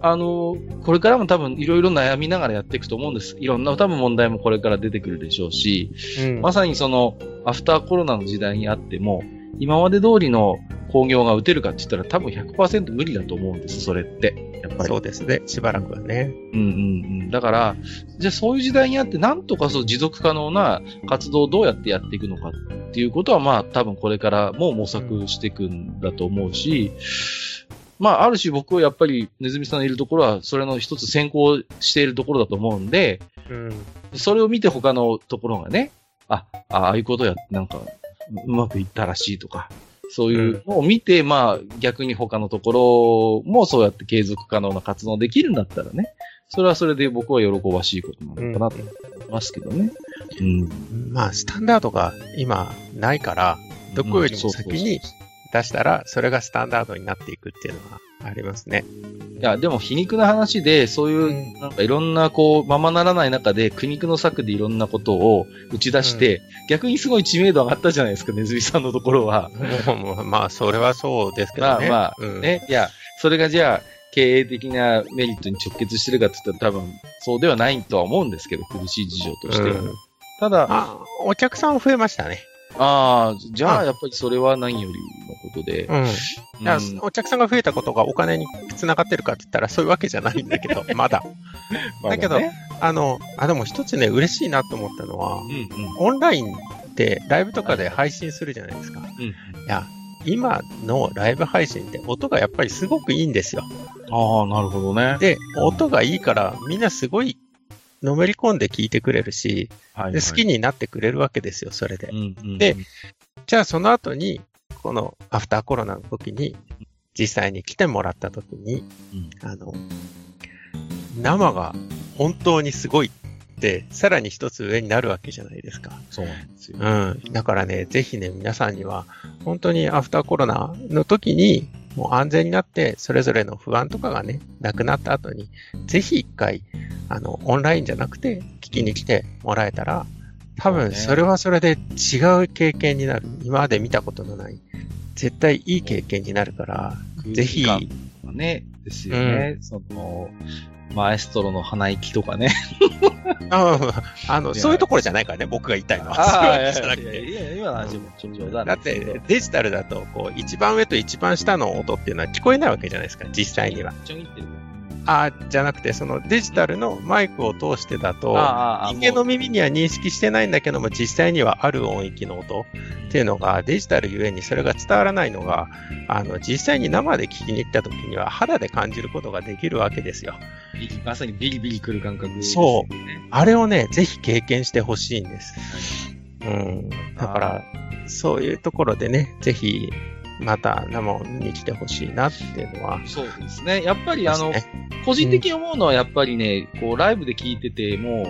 Speaker 2: あの、これからも多分いろいろ悩みながらやっていくと思うんです。いろんな多分問題もこれから出てくるでしょうし、
Speaker 1: うん
Speaker 2: まさにその、アフターコロナの時代にあっても、今まで通りの工業が打てるかって言ったら多分100%無理だと思うんです、それって。やっぱり。
Speaker 1: そうですね。しばらくはね。
Speaker 2: うんうんうん。だから、じゃあそういう時代にあって、なんとかそう持続可能な活動をどうやってやっていくのかっていうことは、まあ多分これからも模索していくんだと思うし、まあある種僕はやっぱりネズミさんのいるところは、それの一つ先行しているところだと思うんで、
Speaker 1: うん。
Speaker 2: それを見て他のところがね、あ、ああいうことやってなんかうまくいったらしいとか、そういうのを見て、まあ逆に他のところもそうやって継続可能な活動できるんだったらね、それはそれで僕は喜ばしいことなのかなと思いますけどね。うん。
Speaker 1: まあ、スタンダードが今ないから、どこよりも先に出したら、それがスタンダードになっていくっていうのはありますね。
Speaker 2: いや、でも皮肉な話で、そういう、
Speaker 1: うん
Speaker 2: なんかいろんな、こう、ままならない中で、苦肉の策でいろんなことを打ち出して、逆にすごい知名度上がったじゃないですか、ネズミさんのところは。
Speaker 1: まあ、それはそうですけどね。
Speaker 2: まあまあ
Speaker 1: うん、
Speaker 2: ね。いや、それがじゃあ、経営的なメリットに直結してるかって言ったら多分、そうではないとは思うんですけど、苦しい事情としては。
Speaker 1: うん
Speaker 2: ただ、あ
Speaker 1: あ、お客さん増えましたね。
Speaker 2: あー、じゃあ、
Speaker 1: うん
Speaker 2: やっぱりそれは何よりのことで。
Speaker 1: うん。
Speaker 2: うん
Speaker 1: お客さんが増えたことがお金につながってるかって言ったらそういうわけじゃないんだけど、まだ。
Speaker 2: ま
Speaker 1: だけど
Speaker 2: ね
Speaker 1: あの、あ、でも一つね、嬉しいなと思ったのは
Speaker 2: う、んうん。
Speaker 1: オンラインでライブとかで配信するじゃないですか。
Speaker 2: うん。
Speaker 1: いや、今のライブ配信って音がやっぱりすごくいいんですよ。
Speaker 2: ああ、なるほどね。
Speaker 1: で、音がいいからみんなすごいのめり込んで聞いてくれるし、
Speaker 2: はい
Speaker 1: で好きになってくれるわけですよ、それで。
Speaker 2: うんうん、
Speaker 1: でじゃあその後に、このアフターコロナの時に、実際に来てもらった時に、
Speaker 2: うん
Speaker 1: あの、生が本当にすごいって、さらに一つ上になるわけじゃないですか。
Speaker 2: そうなんですよ。
Speaker 1: うん。だからね、ぜひね、皆さんには、本当にアフターコロナの時に、もう安全になって、それぞれの不安とかがね、なくなった後に、ぜひ一回、あの、オンラインじゃなくて、聞きに来てもらえたら、多分それはそれで違う経験になる。今まで見たことのない。絶対いい経験になるから、ぜひ、
Speaker 2: ね、ですよね。その、マエストロの鼻息とかね。
Speaker 1: ああの、そういうところじゃないからね、僕が言いたいのは。
Speaker 2: あ
Speaker 1: そう
Speaker 2: あ、い
Speaker 1: いうわけじゃなくて。
Speaker 2: やいや今の話もちょっと冗談
Speaker 1: だって、デジタルだと、こう、一番上と一番下の音っていうのは聞こえないわけじゃないですか、実際には。
Speaker 2: ちょんってるか
Speaker 1: ああ、じゃなくて、そのデジタルのマイクを通してだと、人間の耳には認識してないんだけども、実際にはある音域の音っていうのが、デジタルゆえにそれが伝わらないのが、あの、実際に生で聞きに行った時には肌で感じることができるわけですよ。
Speaker 2: まさにビリビリ来る感覚です
Speaker 1: そう。あれをね、ぜひ経験してほしいんです。うん。だから、そういうところでね、ぜひ、また生に来てほしいなっていうのは、
Speaker 2: そうですね。やっぱりあの、個人的に思うのはやっぱりね、こう、ライブで聞いてても、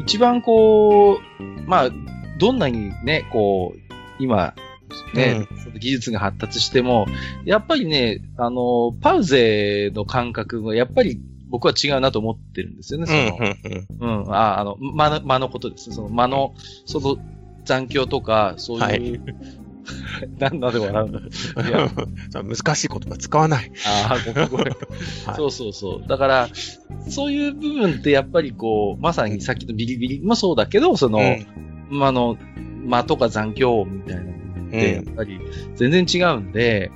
Speaker 2: 一番こう、まあ、どんなにね、こう、今、ね、その技術が発達しても、やっぱりね、あの、パウゼの感覚がやっぱり僕は違うなと思ってるんですよね、その、
Speaker 1: うん、うん、うん。
Speaker 2: うん、あ、あの、間の、間のことです。その間の、その残響とか、そういう、
Speaker 1: はい
Speaker 2: なんだで笑うの。いや
Speaker 1: 難しい言葉使わない。
Speaker 2: ああ、ごめんごめん。
Speaker 1: はい
Speaker 2: そうそうそう。だから、そういう部分ってやっぱりこう、まさにさっきのビリビリもそうだけど、その、
Speaker 1: うん
Speaker 2: まああの、間とか残響みたいな部分って、や
Speaker 1: うん
Speaker 2: っぱり全然違うんで、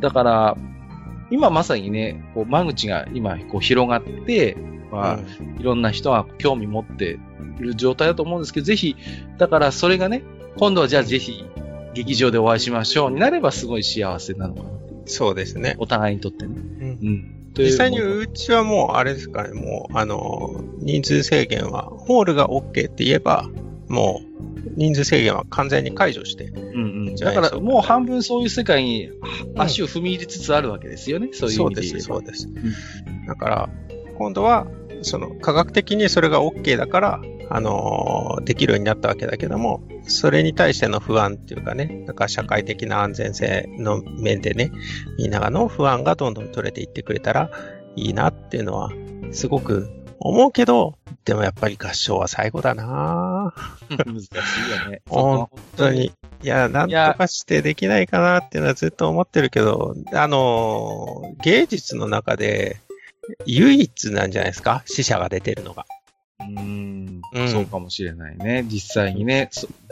Speaker 2: だから、今まさにね、こう間口が今こう広がって、まあ、いろんな人が興味持っている状態だと思うんですけど、ぜひ、だからそれがね、今度はじゃあぜひ、劇場でお会いしましょうになればすごい幸せなのかなっていう。
Speaker 1: そうですね。
Speaker 2: お互いにとってね。
Speaker 1: うん
Speaker 2: うん。
Speaker 1: 実際に
Speaker 2: う
Speaker 1: うちはもう、あれですかね、もう、あの、人数制限は、ホールが OK って言えば、もう、人数制限は完全に解除して、
Speaker 2: うんうん。だからもう半分そういう世界に
Speaker 1: ん
Speaker 2: 足を踏み入れつつあるわけですよね。そういう意味で。
Speaker 1: そうです、そうです。だから、今度は、その、科学的にそれが OK だから、あのーできるようになったわけだけども、それに対しての不安っていうかね、だから社会的な安全性の面でね、みんながの不安がどんどん取れていってくれたらいいなっていうのは、すごく思うけど、でもやっぱり合唱は最後だな
Speaker 2: 難しいよね。
Speaker 1: 本当に。いや、なんとかしてできないかなっていうのはずっと思ってるけど、あのー、芸術の中で唯一なんじゃないですか？死者が出てるのが。
Speaker 2: うんそうかもしれないね。実際にね。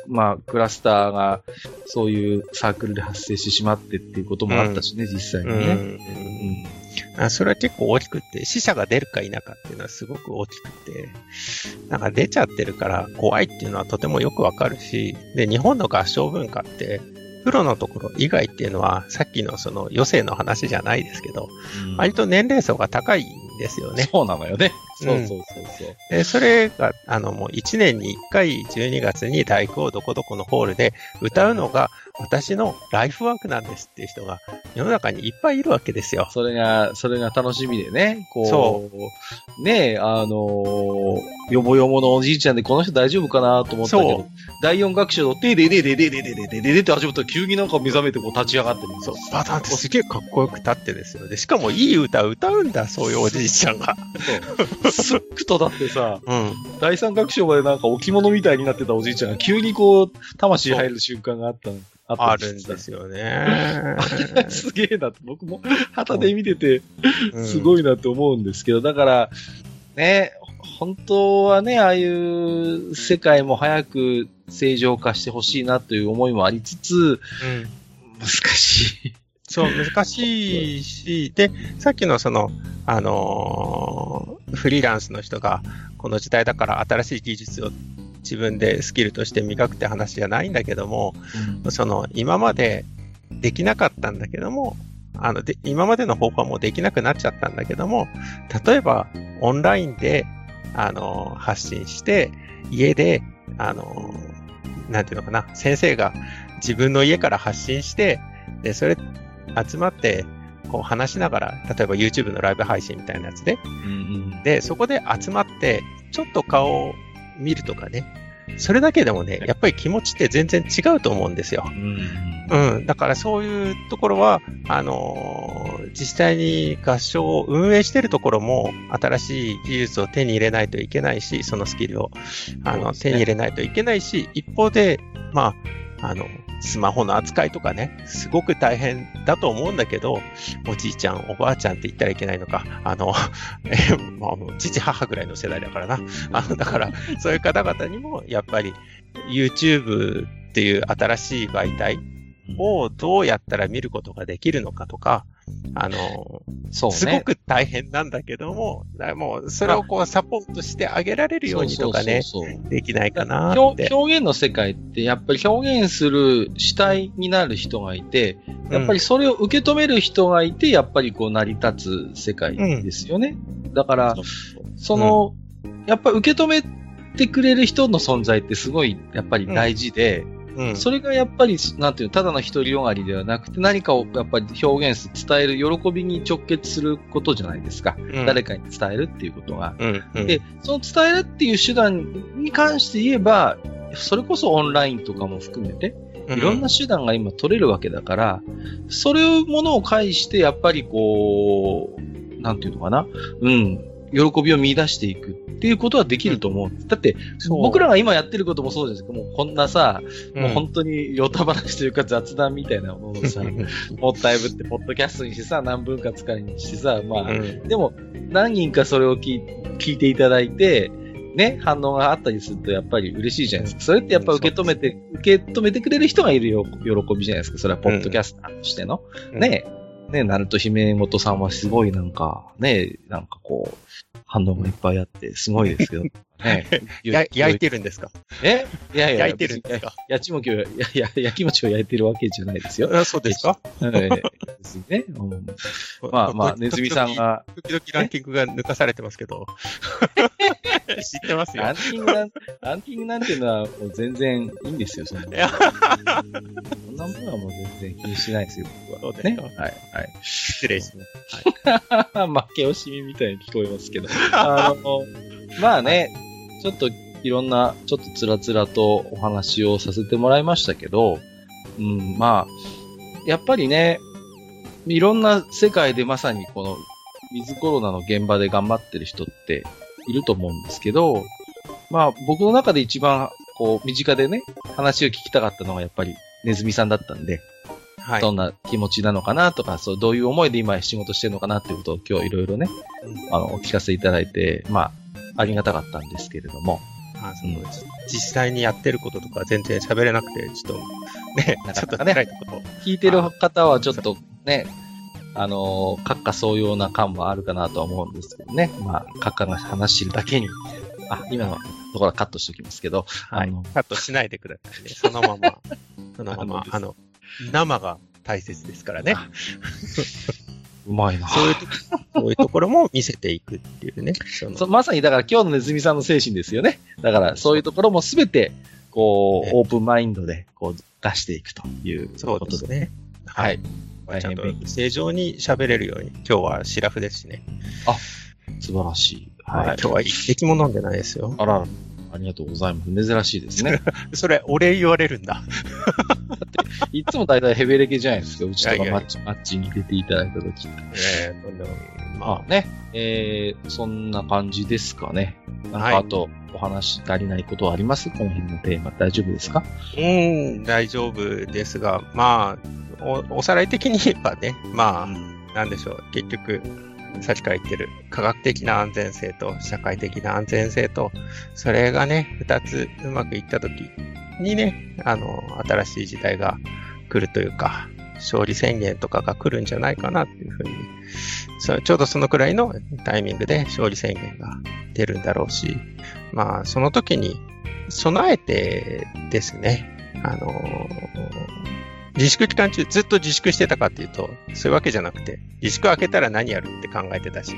Speaker 2: そまあ、クラスターがそういうサークルで発生してしまってっていうこともあったしね、実際にね。
Speaker 1: うんあそれは結構大きくって、死者が出るか否かっていうのはすごく大きくて、なんか出ちゃってるから怖いっていうのはとてもよくわかるし、で、日本の合唱文化って、プロのところ以外っていうのは、さっきのその余生の話じゃないですけど、
Speaker 2: うん
Speaker 1: 割と年齢層が高いんですよね。
Speaker 2: そうなのよね。そう
Speaker 1: うん
Speaker 2: そうそうそう。
Speaker 1: で、それが、あの、もう1年に1回12月に大工をどこどこのホールで歌うのが私のライフワークなんですっていう人が世の中にいっぱいいるわけですよ。
Speaker 2: それが、それが楽しみでね、こう、
Speaker 1: そ
Speaker 2: ねえ、あのーよぼよぼのおじいちゃんでこの人大丈夫かなと思ったけ
Speaker 1: そ
Speaker 2: ど、第四楽章のてででででででででででって始まったら急になんか目覚めてこう立ち上がってる
Speaker 1: そう、バタンってすげえかっこよく立ってですよ。で、しかもいい歌歌うんだ、そういうおじいちゃんが。
Speaker 2: そう。すっくとだってさ、
Speaker 1: うん。
Speaker 2: 第三楽章までなんか置物みたいになってたおじいちゃんが急にこう、魂入る瞬間があったの。あ
Speaker 1: あるんですよね。
Speaker 2: すげえなって、僕も旗で見てて、
Speaker 1: うん
Speaker 2: すごいなって思うんですけど、だから、ね、本当はね、ああいう世界も早く正常化してほしいなという思いもありつつ、
Speaker 1: うん
Speaker 2: 難しい。
Speaker 1: そう、難しいし、で、さっきのその、あのーフリーランスの人が、この時代だから新しい技術を自分でスキルとして磨くって話じゃないんだけども、その、今までできなかったんだけども、あの、で、今までの方法はもうできなくなっちゃったんだけども、例えば、オンラインで、あの、発信して、家で、あの、なんていうのかな、先生が自分の家から発信して、で、それ、集まって、こう話しながら、例えば YouTube のライブ配信みたいなやつで、
Speaker 2: うんうん
Speaker 1: で、そこで集まって、ちょっと顔を見るとかね、それだけでもね、やっぱり気持ちって全然違うと思うんですよ。
Speaker 2: うん。
Speaker 1: うん。だからそういうところは、あのー実際に合唱を運営してるところも、新しい技術を手に入れないといけないし、そのスキルを、あの、
Speaker 2: ね
Speaker 1: 手に入れないといけないし、一方で、まあ、あの、スマホの扱いとかね、すごく大変だと思うんだけど、おじいちゃん、おばあちゃんって言ったらいけないのか、あの、えまあ、父、母ぐらいの世代だからな。あの、だから、そういう方々にも、やっぱり、YouTube っていう新しい媒体をどうやったら見ることができるのかとか、あの、
Speaker 2: そうね。
Speaker 1: すごく大変なんだけども、もう、それをこうサポートしてあげられるようにとかね、できないかなっ
Speaker 2: 表
Speaker 1: て。
Speaker 2: 表現の世界ってやっぱり表現する主体になる人がいて、やっぱりそれを受け止める人がいて、やっぱりこう成り立つ世界ですよね。だから、その、やっぱり受け止めてくれる人の存在ってすごいやっぱり大事で、
Speaker 1: うん、
Speaker 2: それがやっぱり、なんていうの、ただの独りよがりではなくて何かをやっぱり表現する、伝える喜びに直結することじゃないですか。
Speaker 1: うん。
Speaker 2: 誰かに伝えるっていうことが。
Speaker 1: うん、うん、
Speaker 2: で、その伝えるっていう手段に関して言えば、それこそオンラインとかも含めて、
Speaker 1: う
Speaker 2: いろんな手段が今取れるわけだから、それをものを介して、やっぱりこう、なんていうのかな、うん、喜びを見出していくっていうことはできると思う。だって、僕らが今やってることもそうですけど、もうこんなさ、
Speaker 1: うん。
Speaker 2: もう本当にヨタ話というか雑談みたいなものをさ、もったいぶって、ポッドキャストにしてさ、何分か使いにしてさ、まあ、
Speaker 1: うん。
Speaker 2: でも、何人かそれを聞い聞いていただいて、ね、反応があったりするとやっぱり嬉しいじゃないですか。それってやっぱ受け止めて、受け止めてくれる人がいるよ、喜びじゃないですか。それはポッドキャスターとしての。ね、ね、ナルト姫元さんはすごいなんか、ね、なんかこう、反応もいっぱいあって、すごいです
Speaker 1: よ。焼いてるんですか？
Speaker 2: え？いやいや、
Speaker 1: 焼いてるんですか？
Speaker 2: ややちもきを、や、や、焼き餅を焼いてるわけじゃないですよ。
Speaker 1: あそうですか？
Speaker 2: ええですね。うんまあまあ、ネズミさん。が、
Speaker 1: 時々ランキングが抜かされてますけど。知ってますよ
Speaker 2: ラン。キングなん、ランキングなんていうのはもう全然いいんですよ、そんな。そんなものはもう全然気にしないですよ、僕は。ね。
Speaker 1: そうですか
Speaker 2: はい、はい。
Speaker 1: 失礼します。
Speaker 2: 負け惜しみみたいに聞こえますけど。あの、まあね、ちょっといろんな、ちょっとつらつらとお話をさせてもらいましたけど、うん、まあ、やっぱりね、いろんな世界でまさにこの、ウィズコロナの現場で頑張ってる人っていると思うんですけど、まあ僕の中で一番、こう、身近でね、話を聞きたかったのがやっぱりネズミさんだったんで、
Speaker 1: はい。
Speaker 2: どんな気持ちなのかなとか、そう、どういう思いで今仕事してるのかなっていうことを今日いろいろね、
Speaker 1: うん
Speaker 2: あの、お聞かせいただいて、まあ、ありがたかったんですけれども、
Speaker 1: あその実際にやってることとか全然喋れなくて、ちょっと、ね、ちょっと
Speaker 2: なかなかね。聞いてる方はちょっとね、あのー、閣下そうような感もあるかなとは思うんですけどね。まあ、閣下が話してるだけに、あ、今のところはカットしておきますけど、
Speaker 1: はい。カットしないでくださいね。そのまま、そのまま、
Speaker 2: あ
Speaker 1: あの、生が大切ですからね。
Speaker 2: うまいな。
Speaker 1: そういうと、そういうところも見せていくっていうね。そ
Speaker 2: まさにだから今日のネズミさんの精神ですよね。だからそういうところもすべて、こう、
Speaker 1: ね
Speaker 2: オープンマインドで、こう、出していくという
Speaker 1: そう
Speaker 2: ことで。
Speaker 1: ですね。
Speaker 2: は
Speaker 1: はいい。。ちゃんと正常に喋れるように、今日はシラフですしね。
Speaker 2: 素晴らしい。
Speaker 1: はい。今日は一滴も飲んでないですよ。
Speaker 2: あら、ありがとうございます。珍しいですね。
Speaker 1: それ、お礼言われるんだ。
Speaker 2: いつも大体ヘベレケじゃないですか。うちと
Speaker 1: いやいやいや
Speaker 2: かマッチ、マッチに出ていただいたとき。
Speaker 1: えま
Speaker 2: まあね、えー、そんな感じですかね。なん
Speaker 1: はい
Speaker 2: かあと、お話足りないことはあります？この辺のテーマ。大丈夫ですか？
Speaker 1: あ、うん、大丈夫ですが、まあ、お、おさらい的に言えばね、まあ、なんでしょう、結局、さっきから言ってる科学的な安全性と社会的な安全性と、それがね、二つうまくいったときにね、あの、新しい時代が来るというか、勝利宣言とかが来るんじゃないかなっていうふうに、そちょうどそのくらいのタイミングで勝利宣言が出るんだろうし、まあ、その時に備えてですね、あの自粛期間中ずっと自粛してたかっていうと、そういうわけじゃなくて、自粛明けたら何やるって考えてたし、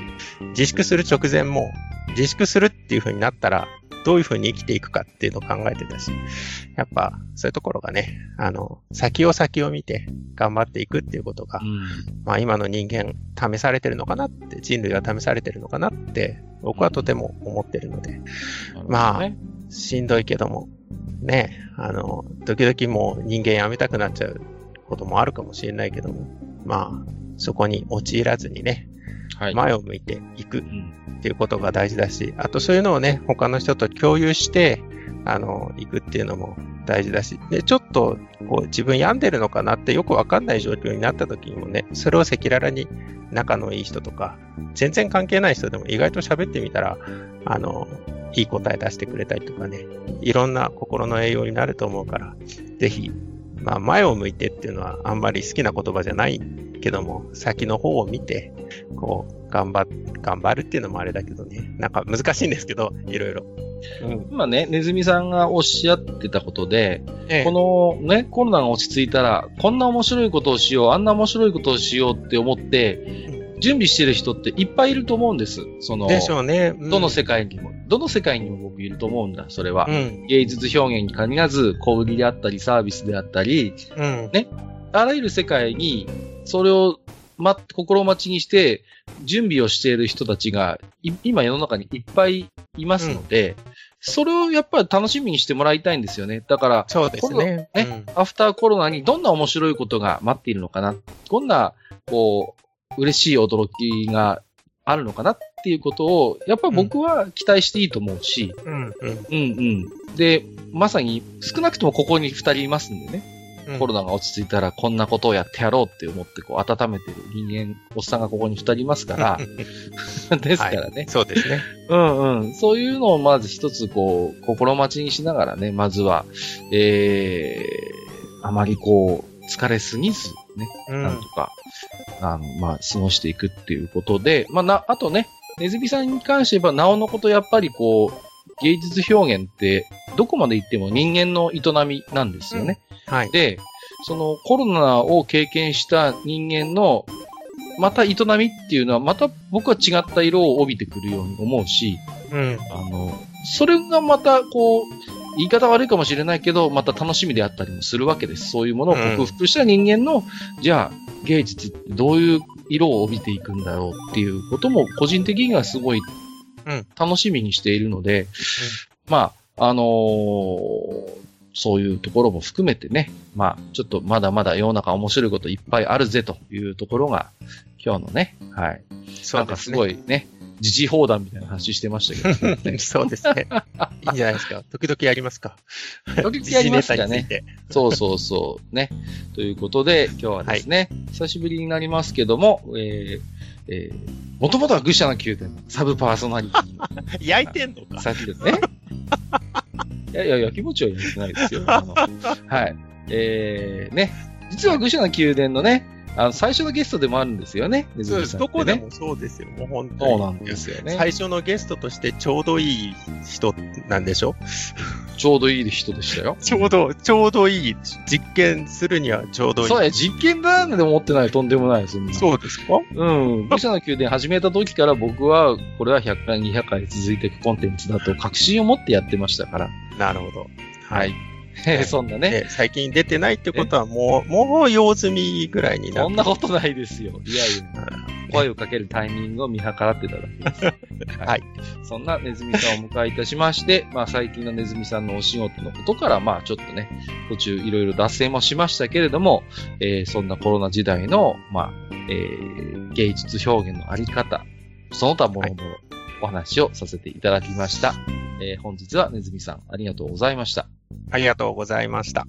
Speaker 1: 自粛する直前も、自粛するっていう風になったら、どういう風に生きていくかっていうのを考えてたし、やっぱそういうところがね、あの、先を先を見て頑張っていくっていうことが、
Speaker 2: ん。
Speaker 1: まあ今の人間試されてるのかなって、人類は試されてるのかなって、僕はとても思ってるので、まあしんどいけども、ね、あの、時々もう人間辞めたくなっちゃうこともあるかもしれないけども、まあ、そこに陥らずにね、
Speaker 2: はい。
Speaker 1: 前を向いていく
Speaker 2: うん
Speaker 1: っていうことが大事だし、あとそういうのをね、他の人と共有して、あの、行くっていうのも大事だし、で、ちょっと、こう、自分病んでるのかなってよくわかんない状況になった時にもね、それを赤裸々に仲のいい人とか、全然関係ない人でも意外と喋ってみたら、あの、いい答え出してくれたりとかね、いろんな心の栄養になると思うから、ぜひ、まあ、前を向いてっていうのはあんまり好きな言葉じゃないけども、先の方を見て、こう、頑張っ、頑張るっていうのもあれだけどね、なんか難しいんですけど、いろいろ。うん。
Speaker 2: 今ね、ネズミさんがおっしゃってたことで、
Speaker 1: ええ
Speaker 2: このね、コロナが落ち着いたら、こんな面白いことをしよう、あんな面白いことをしようって思って、準備してる人っていっぱいいると思うんです。その、
Speaker 1: でしょうね。うん
Speaker 2: どの世界にも、どの世界にも僕いると思うんだ、それは。
Speaker 1: うん。
Speaker 2: 芸術表現に限らず、小売りであったり、サービスであったり、
Speaker 1: うん。
Speaker 2: あらゆる世界に、それを、ま、心待ちにして、準備をしている人たちが、い今世の中にいっぱいいますので、それをやっぱり楽しみにしてもらいたいんですよね。だから、
Speaker 1: そうですね。
Speaker 2: ねアフターコロナにどんな面白いことが待っているのかな、どんな、こう、嬉しい驚きがあるのかなっていうことを、やっぱり僕は期待していいと思うし、
Speaker 1: うん。うん。
Speaker 2: うんうん。で、まさに少なくともここに二人いますんでね、
Speaker 1: うん。
Speaker 2: コロナが落ち着いたらこんなことをやってやろうって思ってこう温めてる人間、おっさんがここに二人いますから、ですからね、
Speaker 1: そうですね。
Speaker 2: うんうん。そういうのをまず一つこう、心待ちにしながらね、まずは、えー、あまりこう、疲れすぎず、ね、
Speaker 1: うん
Speaker 2: なんと。か、あの、まあ、過ごしていくっていうことで、まあ、な、あとね、ネズミさんに関して言えば、なおのことやっぱりこう、芸術表現って、どこまで行っても人間の営みなんですよね。
Speaker 1: はい。
Speaker 2: で、そのコロナを経験した人間の、また営みっていうのは、また僕は違った色を帯びてくるように思うし、
Speaker 1: うん。
Speaker 2: あの、それがまたこう、言い方悪いかもしれないけど、また楽しみであったりもするわけです。そういうものを克服した人間の、じゃあ、芸術ってどういう色を帯びていくんだろうっていうことも、個人的にはすごい
Speaker 1: うん
Speaker 2: 楽しみにしているので、まあ、あのーそういうところも含めてね、まあ、ちょっとまだまだ世の中面白いこといっぱいあるぜというところが、今日のね、はい。なんかすご
Speaker 1: い。
Speaker 2: いね、時事放談みたいな話してましたけど、ね、
Speaker 1: そうですね。いいんじゃないですか。時々やりますか。
Speaker 2: 時々やりますかねそうそうそう。ね。ということで、今日はですね、久しぶりになりますけども、えー、えー、もともとは愚者の宮殿のサブパーソナリティの
Speaker 1: 焼いてんのか。
Speaker 2: さっきですね。いやいやいや、気持ちは言ってないですよ。はい。えー、ね。実は愚者の宮殿のね、あの、最初のゲストでもあるんですよね。ネズ
Speaker 1: そうです。どこでもそうですよ。もう本当に。
Speaker 2: そうなんですよね。
Speaker 1: 最初のゲストとしてちょうどいい人なんでしょ？
Speaker 2: ちょうどいい人でしたよ。
Speaker 1: ちょうど、ちょうどいい。実験するにはちょうどいい。
Speaker 2: そうや、実験だなんて思ってないとんでもないです。そんな
Speaker 1: そうですか？
Speaker 2: うん。武者の宮殿始めた時から僕は、これは100回、200回続いていくコンテンツだと確信を持ってやってましたから。
Speaker 1: なるほど。
Speaker 2: はい。
Speaker 1: は い
Speaker 2: そんなね。
Speaker 1: で最近出てないってことはもう、もう用済みぐらいになって
Speaker 2: そんなことないですよ。いやいや、声をかけるタイミングを見計らってただけです。
Speaker 1: はい。
Speaker 2: そんなネズミさんをお迎えいたしまして、まあ最近のネズミさんのお仕事のことから、まあちょっとね、途中いろいろ脱線もしましたけれども、えーそんなコロナ時代の、まあ、えー芸術表現のあり方、その他もろもろお話をさせていただきました。えー本日はネズミさんありがとうございました。
Speaker 1: ありがとうございました。